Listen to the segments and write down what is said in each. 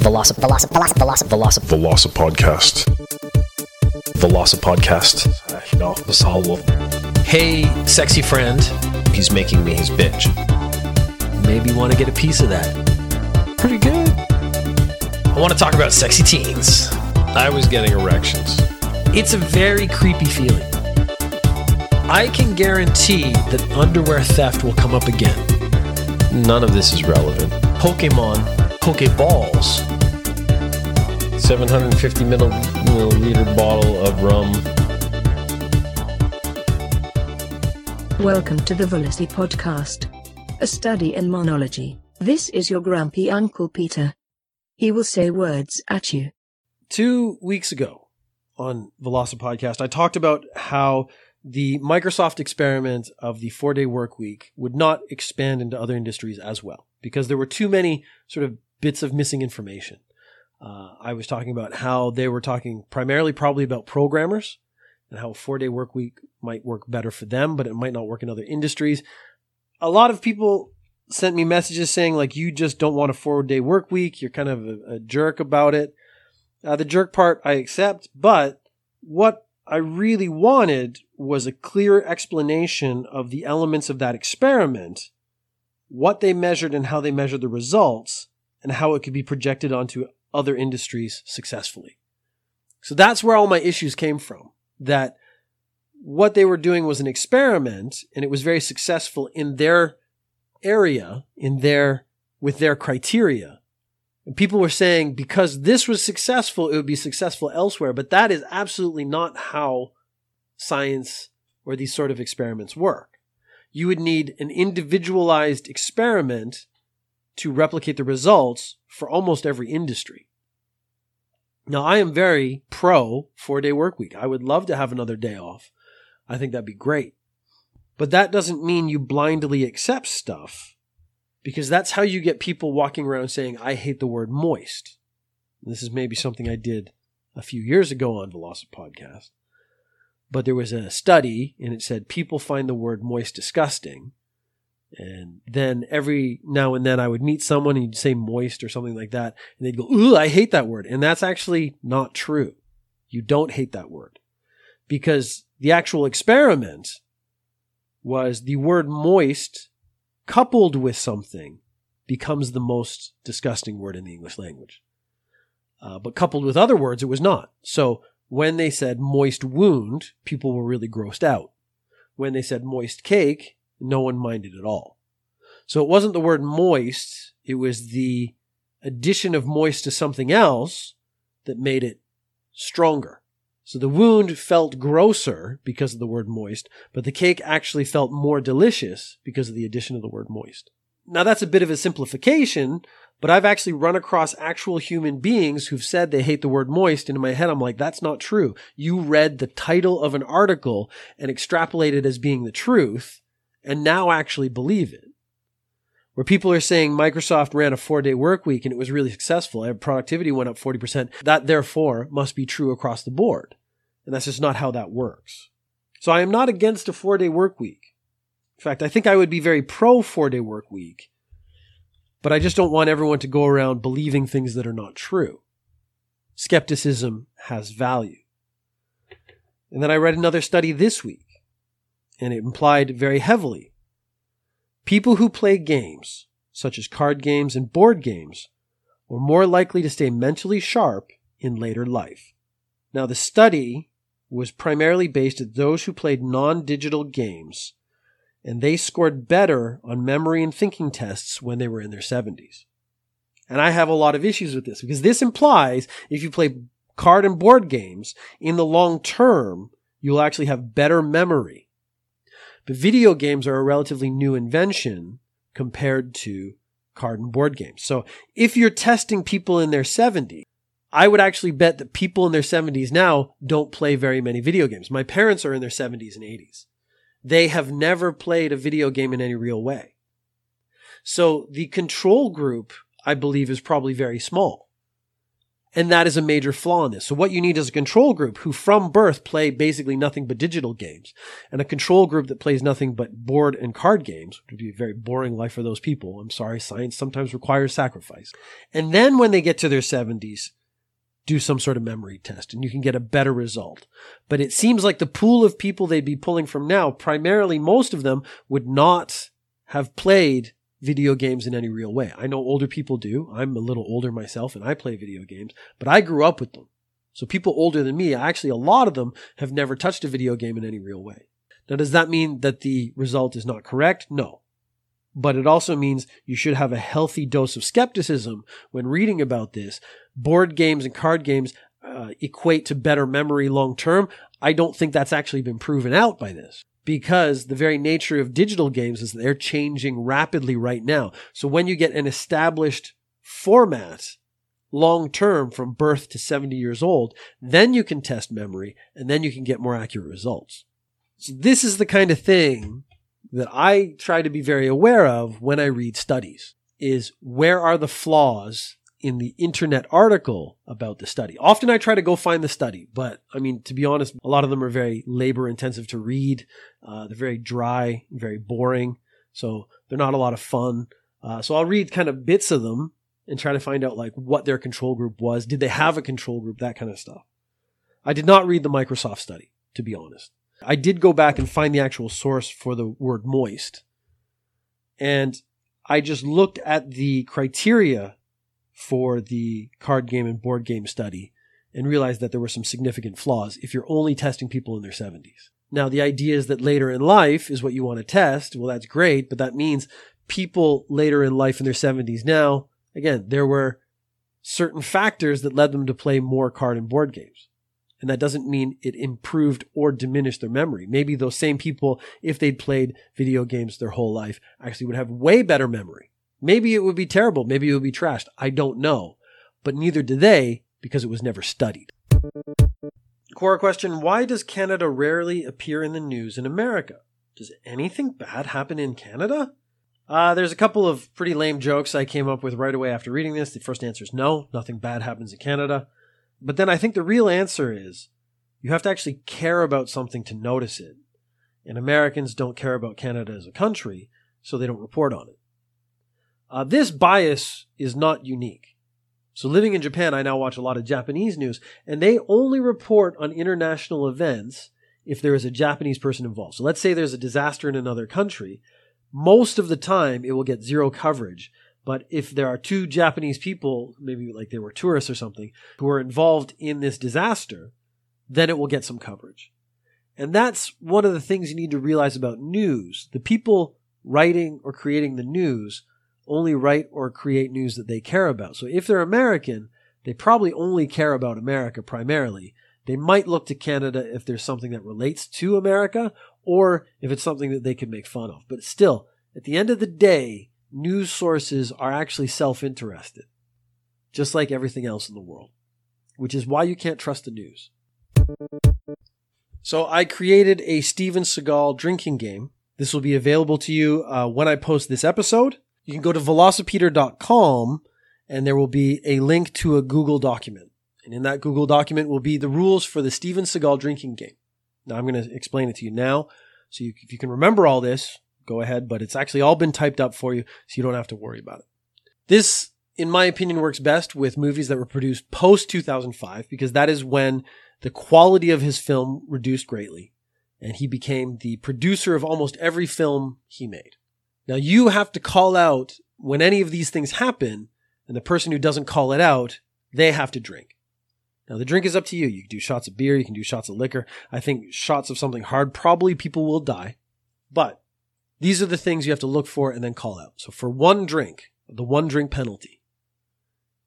Veloci- Veloci- Veloci- Veloci- Veloci- Veloci podcast. Veloci podcast. You know, the whole Hey, sexy friend, He's making me his bitch. maybe want to get a piece of that. Pretty good. I want to talk about sexy teens. I was getting erections. It's a very creepy feeling. I can guarantee that underwear theft will come up again. None of this is relevant. Pokemon, Pokeballs. 750 milliliter bottle of rum. Welcome to the Velocity Podcast, a study in monology. This is your grumpy Uncle Peter. He will say words at you. two weeks ago on Veloci Podcast, I talked about how the Microsoft experiment of the four day work week would not expand into other industries as well because there were too many sort of bits of missing information. Uh, I was talking about how they were talking primarily probably about programmers and how a four day work week might work better for them, but it might not work in other industries. A lot of people sent me messages saying like, you just don't want a four day work week. You're kind of a, a jerk about it. Uh, the jerk part I accept, but what I really wanted was a clear explanation of the elements of that experiment, what they measured and how they measured the results, and how it could be projected onto other industries successfully. So that's where all my issues came from. That what they were doing was an experiment and it was very successful in their area, in their, with their criteria. And people were saying because this was successful, it would be successful elsewhere. But that is absolutely not how science or these sort of experiments work. You would need an individualized experiment to replicate the results for almost every industry. Now, I am very pro four day work week. I would love to have another day off. I think that'd be great. But that doesn't mean you blindly accept stuff because that's how you get people walking around saying, I hate the word moist. This is maybe something I did a few years ago on Velocity Podcast. But there was a study and it said people find the word moist disgusting. And then every now and then I would meet someone and you'd say moist or something like that. And they'd go, Ooh, I hate that word. And that's actually not true. You don't hate that word because the actual experiment was the word moist coupled with something becomes the most disgusting word in the English language. Uh, but coupled with other words, it was not. So when they said moist wound, people were really grossed out. When they said moist cake, no one minded at all. So it wasn't the word moist, it was the addition of moist to something else that made it stronger. So the wound felt grosser because of the word moist, but the cake actually felt more delicious because of the addition of the word moist. Now that's a bit of a simplification, but I've actually run across actual human beings who've said they hate the word moist. And in my head, I'm like, that's not true. You read the title of an article and extrapolated as being the truth and now actually believe it. Where people are saying Microsoft ran a four day work week and it was really successful. Productivity went up 40%. That therefore must be true across the board. And that's just not how that works. So I am not against a four day work week. In fact, I think I would be very pro four day work week, but I just don't want everyone to go around believing things that are not true. Skepticism has value. And then I read another study this week, and it implied very heavily people who play games, such as card games and board games, were more likely to stay mentally sharp in later life. Now, the study was primarily based at those who played non digital games, and they scored better on memory and thinking tests when they were in their 70s. And I have a lot of issues with this because this implies if you play card and board games in the long term, you'll actually have better memory. But video games are a relatively new invention compared to card and board games. So if you're testing people in their 70s, I would actually bet that people in their 70s now don't play very many video games. My parents are in their 70s and 80s. They have never played a video game in any real way. So the control group, I believe, is probably very small. And that is a major flaw in this. So what you need is a control group who from birth play basically nothing but digital games and a control group that plays nothing but board and card games, which would be a very boring life for those people. I'm sorry. Science sometimes requires sacrifice. And then when they get to their seventies, do some sort of memory test and you can get a better result. But it seems like the pool of people they'd be pulling from now, primarily most of them would not have played video games in any real way. I know older people do. I'm a little older myself and I play video games, but I grew up with them. So people older than me, actually a lot of them have never touched a video game in any real way. Now, does that mean that the result is not correct? No. But it also means you should have a healthy dose of skepticism when reading about this. Board games and card games uh, equate to better memory long term. I don't think that's actually been proven out by this because the very nature of digital games is they're changing rapidly right now. So when you get an established format long term from birth to 70 years old, then you can test memory and then you can get more accurate results. So this is the kind of thing that I try to be very aware of when I read studies is where are the flaws in the internet article about the study. Often I try to go find the study, but I mean, to be honest, a lot of them are very labor intensive to read. Uh, they're very dry, very boring. So they're not a lot of fun. Uh, so I'll read kind of bits of them and try to find out like what their control group was. Did they have a control group? That kind of stuff. I did not read the Microsoft study, to be honest. I did go back and find the actual source for the word moist. And I just looked at the criteria for the card game and board game study and realized that there were some significant flaws if you're only testing people in their 70s. Now, the idea is that later in life is what you want to test. Well, that's great, but that means people later in life in their 70s now, again, there were certain factors that led them to play more card and board games. And that doesn't mean it improved or diminished their memory. Maybe those same people, if they'd played video games their whole life, actually would have way better memory. Maybe it would be terrible. Maybe it would be trashed. I don't know. But neither do they because it was never studied. Quora question Why does Canada rarely appear in the news in America? Does anything bad happen in Canada? Uh, there's a couple of pretty lame jokes I came up with right away after reading this. The first answer is no, nothing bad happens in Canada. But then I think the real answer is you have to actually care about something to notice it. And Americans don't care about Canada as a country, so they don't report on it. Uh, this bias is not unique. So living in Japan, I now watch a lot of Japanese news, and they only report on international events if there is a Japanese person involved. So let's say there's a disaster in another country. Most of the time, it will get zero coverage. But if there are two Japanese people, maybe like they were tourists or something, who are involved in this disaster, then it will get some coverage. And that's one of the things you need to realize about news. The people writing or creating the news only write or create news that they care about. So if they're American, they probably only care about America primarily. They might look to Canada if there's something that relates to America or if it's something that they can make fun of. But still, at the end of the day, news sources are actually self interested, just like everything else in the world, which is why you can't trust the news. So I created a Steven Seagal drinking game. This will be available to you uh, when I post this episode you can go to velocipeter.com and there will be a link to a Google document. And in that Google document will be the rules for the Steven Seagal drinking game. Now I'm going to explain it to you now. So you, if you can remember all this, go ahead, but it's actually all been typed up for you so you don't have to worry about it. This, in my opinion, works best with movies that were produced post 2005 because that is when the quality of his film reduced greatly and he became the producer of almost every film he made. Now you have to call out when any of these things happen, and the person who doesn't call it out, they have to drink. Now the drink is up to you. You can do shots of beer, you can do shots of liquor. I think shots of something hard, probably people will die. But these are the things you have to look for and then call out. So for one drink, the one drink penalty,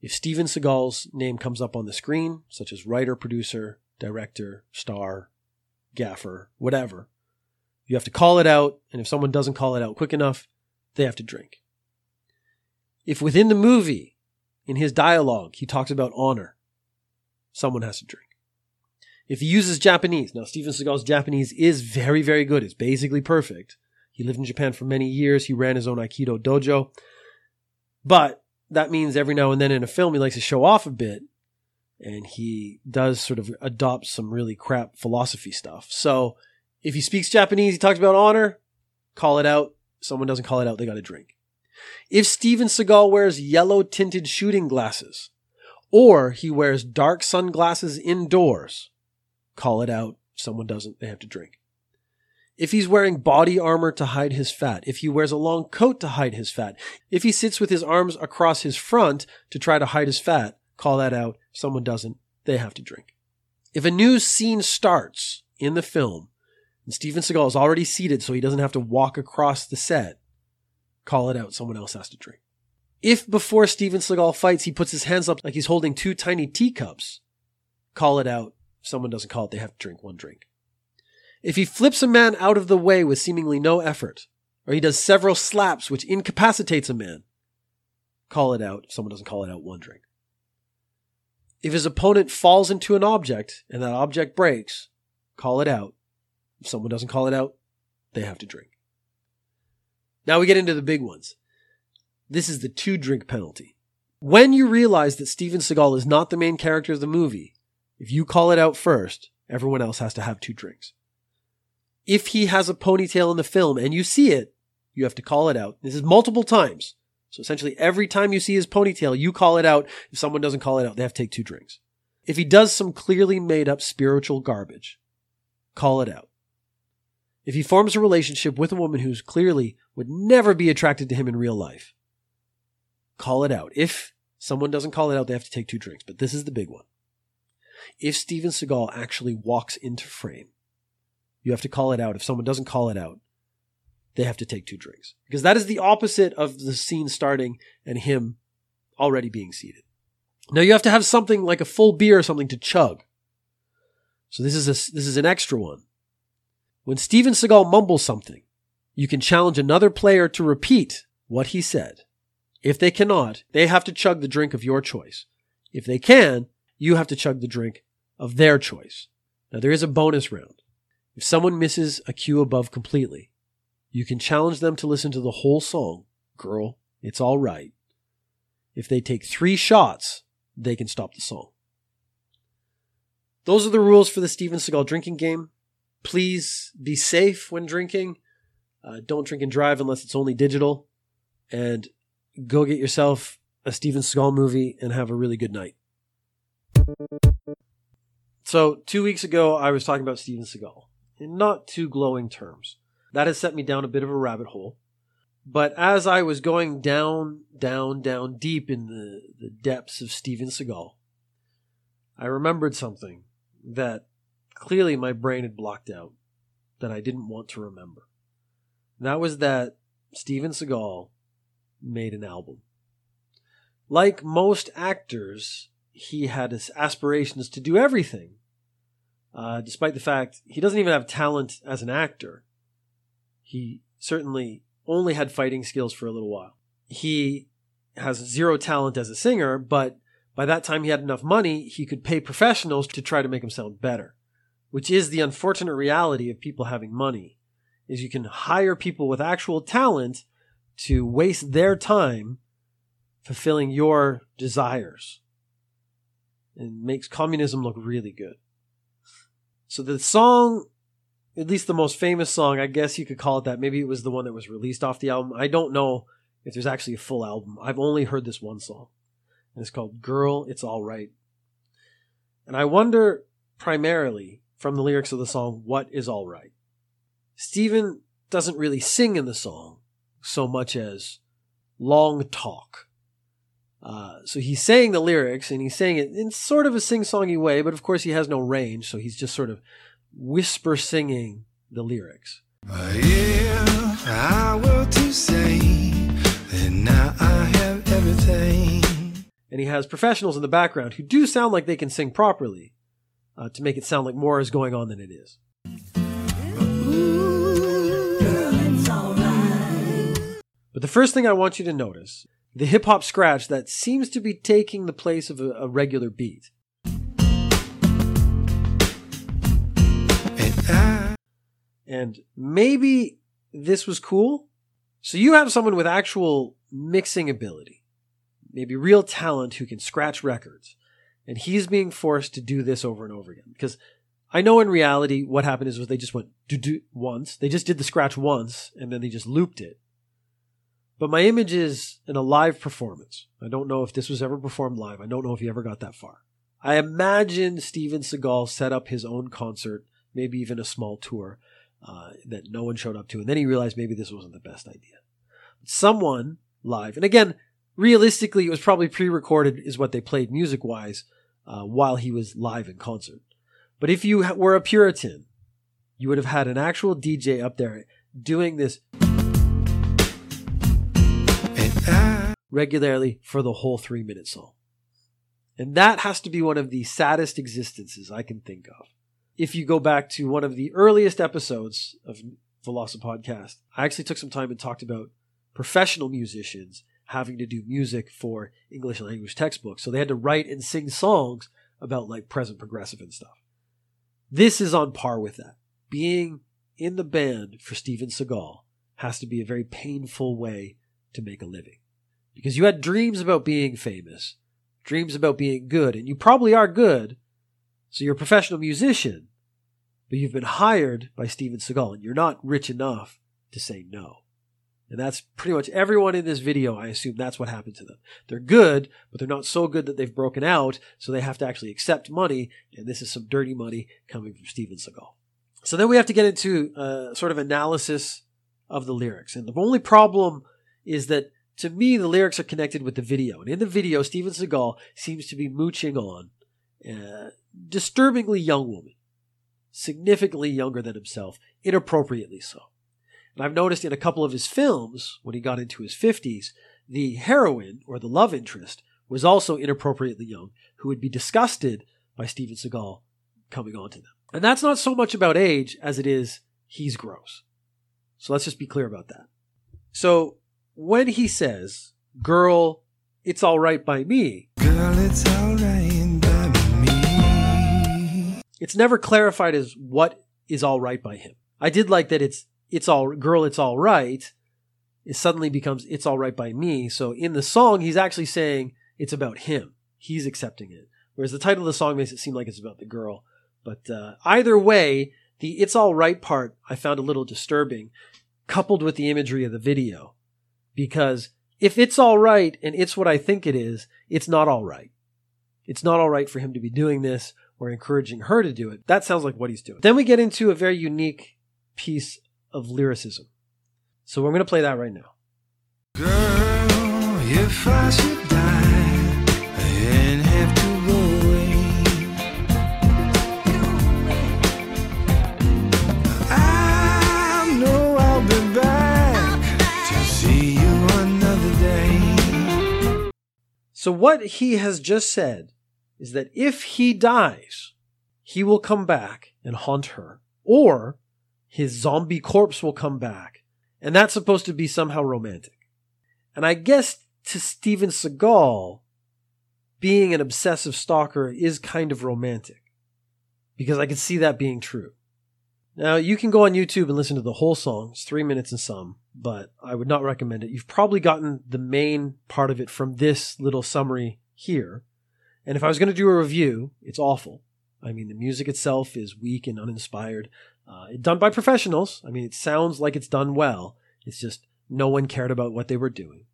if Steven Seagal's name comes up on the screen, such as writer, producer, director, star, gaffer, whatever, you have to call it out, and if someone doesn't call it out quick enough, they have to drink. If within the movie, in his dialogue, he talks about honor, someone has to drink. If he uses Japanese, now Steven Seagal's Japanese is very, very good. It's basically perfect. He lived in Japan for many years. He ran his own Aikido dojo. But that means every now and then in a film, he likes to show off a bit. and he does sort of adopt some really crap philosophy stuff. So if he speaks Japanese, he talks about honor, call it out. Someone doesn't call it out, they got to drink. If Steven Seagal wears yellow tinted shooting glasses, or he wears dark sunglasses indoors, call it out. Someone doesn't, they have to drink. If he's wearing body armor to hide his fat, if he wears a long coat to hide his fat, if he sits with his arms across his front to try to hide his fat, call that out. Someone doesn't, they have to drink. If a new scene starts in the film and Steven Seagal is already seated so he doesn't have to walk across the set, call it out. Someone else has to drink. If before Steven Seagal fights, he puts his hands up like he's holding two tiny teacups, call it out. If someone doesn't call it, they have to drink one drink. If he flips a man out of the way with seemingly no effort, or he does several slaps which incapacitates a man, call it out. If someone doesn't call it out, one drink. If his opponent falls into an object and that object breaks, call it out. If someone doesn't call it out, they have to drink. Now we get into the big ones. This is the two drink penalty. When you realize that Steven Seagal is not the main character of the movie, if you call it out first, everyone else has to have two drinks. If he has a ponytail in the film and you see it, you have to call it out. This is multiple times. So essentially, every time you see his ponytail, you call it out. If someone doesn't call it out, they have to take two drinks. If he does some clearly made up spiritual garbage, call it out. If he forms a relationship with a woman who's clearly would never be attracted to him in real life, call it out. If someone doesn't call it out, they have to take two drinks. But this is the big one. If Steven Seagal actually walks into frame, you have to call it out. If someone doesn't call it out, they have to take two drinks. Because that is the opposite of the scene starting and him already being seated. Now you have to have something like a full beer or something to chug. So this is a, this is an extra one. When Steven Seagal mumbles something, you can challenge another player to repeat what he said. If they cannot, they have to chug the drink of your choice. If they can, you have to chug the drink of their choice. Now there is a bonus round. If someone misses a cue above completely, you can challenge them to listen to the whole song, Girl, It's All Right. If they take three shots, they can stop the song. Those are the rules for the Steven Seagal drinking game. Please be safe when drinking. Uh, don't drink and drive unless it's only digital. And go get yourself a Steven Seagal movie and have a really good night. So, two weeks ago, I was talking about Steven Seagal in not too glowing terms. That has set me down a bit of a rabbit hole. But as I was going down, down, down deep in the, the depths of Steven Seagal, I remembered something that clearly my brain had blocked out that I didn't want to remember. And that was that Steven Seagal made an album. Like most actors, he had aspirations to do everything, uh, despite the fact he doesn't even have talent as an actor. He certainly only had fighting skills for a little while. He has zero talent as a singer, but by that time he had enough money, he could pay professionals to try to make him sound better, which is the unfortunate reality of people having money, is you can hire people with actual talent to waste their time fulfilling your desires. and makes communism look really good. So the song, at least the most famous song, I guess you could call it that. Maybe it was the one that was released off the album. I don't know if there's actually a full album. I've only heard this one song. And it's called Girl, It's All Right. And I wonder primarily from the lyrics of the song, what is all right? Steven doesn't really sing in the song so much as long talk. Uh, so he's saying the lyrics and he's saying it in sort of a sing-songy way, but of course he has no range, so he's just sort of whisper singing the lyrics. If I were to say that now I have everything. And he has professionals in the background who do sound like they can sing properly uh, to make it sound like more is going on than it is. But the first thing I want you to notice the hip hop scratch that seems to be taking the place of a, a regular beat. And maybe this was cool. So you have someone with actual mixing ability, maybe real talent who can scratch records. And he's being forced to do this over and over again. Because I know in reality what happened is was they just went do do once. They just did the scratch once and then they just looped it. But my image is in a live performance. I don't know if this was ever performed live. I don't know if he ever got that far. I imagine Steven Seagal set up his own concert, maybe even a small tour uh, that no one showed up to, and then he realized maybe this wasn't the best idea. Someone live, and again, realistically, it was probably pre-recorded, is what they played music-wise uh, while he was live in concert. But if you were a Puritan, you would have had an actual DJ up there doing this regularly for the whole three minute song. And that has to be one of the saddest existences I can think of. If you go back to one of the earliest episodes of Veloci Podcast, I actually took some time and talked about professional musicians having to do music for English language textbooks. So they had to write and sing songs about like present progressive and stuff. This is on par with that. Being in the band for Steven Seagal has to be a very painful way to make a living because you had dreams about being famous, dreams about being good, and you probably are good. So you're a professional musician, but you've been hired by Steven Seagal and you're not rich enough to say no. And that's pretty much everyone in this video. I assume that's what happened to them. They're good, but they're not so good that they've broken out. So they have to actually accept money. And this is some dirty money coming from Steven Seagal. So then we have to get into uh, sort of analysis of the lyrics. And the only problem is that to me, the lyrics are connected with the video. And in the video, Steven Seagal seems to be mooching on a disturbingly young woman, significantly younger than himself, inappropriately so. And I've noticed in a couple of his films, when he got into his 50s, the heroine or the love interest was also inappropriately young, who would be disgusted by Steven Seagal coming on to them. And that's not so much about age as it is he's gross. So let's just be clear about that. So when he says, girl, it's all right by me, girl, it's alright by me. it's never clarified as what is all right by him. I did like that it's, it's all, girl, it's all right. It suddenly becomes, it's all right by me. So in the song, he's actually saying it's about him. He's accepting it. Whereas the title of the song makes it seem like it's about the girl. But uh, either way, the it's all right part I found a little disturbing, coupled with the imagery of the video. Because if it's all right and it's what I think it is, it's not all right. It's not all right for him to be doing this or encouraging her to do it. That sounds like what he's doing. Then we get into a very unique piece of lyricism. So we're going to play that right now. Girl, if I should die and have to go away, I know I'll be back to see you another day. So what he has just said is that if he dies, he will come back and haunt her, or his zombie corpse will come back. And that's supposed to be somehow romantic. And I guess to Steven Seagal, being an obsessive stalker is kind of romantic. Because I can see that being true. Now, you can go on YouTube and listen to the whole song. It's three minutes and some, but I would not recommend it. You've probably gotten the main part of it from this little summary here. And if I was going to do a review, it's awful. I mean, the music itself is weak and uninspired. Uh, done by professionals. I mean, it sounds like it's done well. It's just no one cared about what they were doing.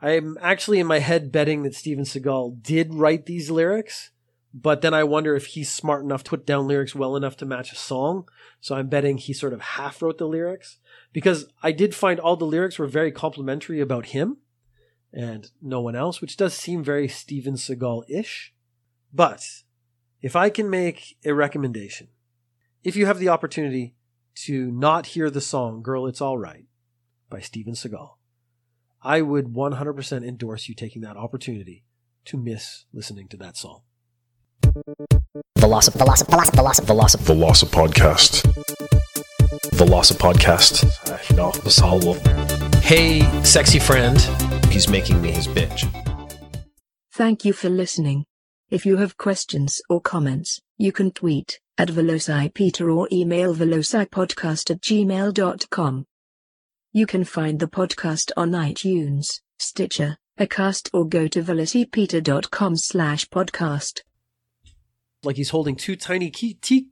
I'm actually in my head betting that Steven Seagal did write these lyrics, but then I wonder if he's smart enough to put down lyrics well enough to match a song. So I'm betting he sort of half wrote the lyrics because I did find all the lyrics were very complimentary about him and no one else, which does seem very Steven Seagal ish. But if I can make a recommendation, if you have the opportunity to not hear the song Girl It's Alright by Steven Seagal, I would 100% endorse you taking that opportunity to miss listening to that song. Veloci- Veloci- Veloci- Veloci- Veloci- Veloci Podcast. Veloci Podcast. No, Masalo. Hey, sexy friend. He's making me his bitch. Thank you for listening. If you have questions or comments, you can tweet at VelociPeter or email velocipodcast at gmail.com. You can find the podcast on iTunes, Stitcher, Acast or go to velocipeter.com slash podcast. like he's holding two tiny key, tea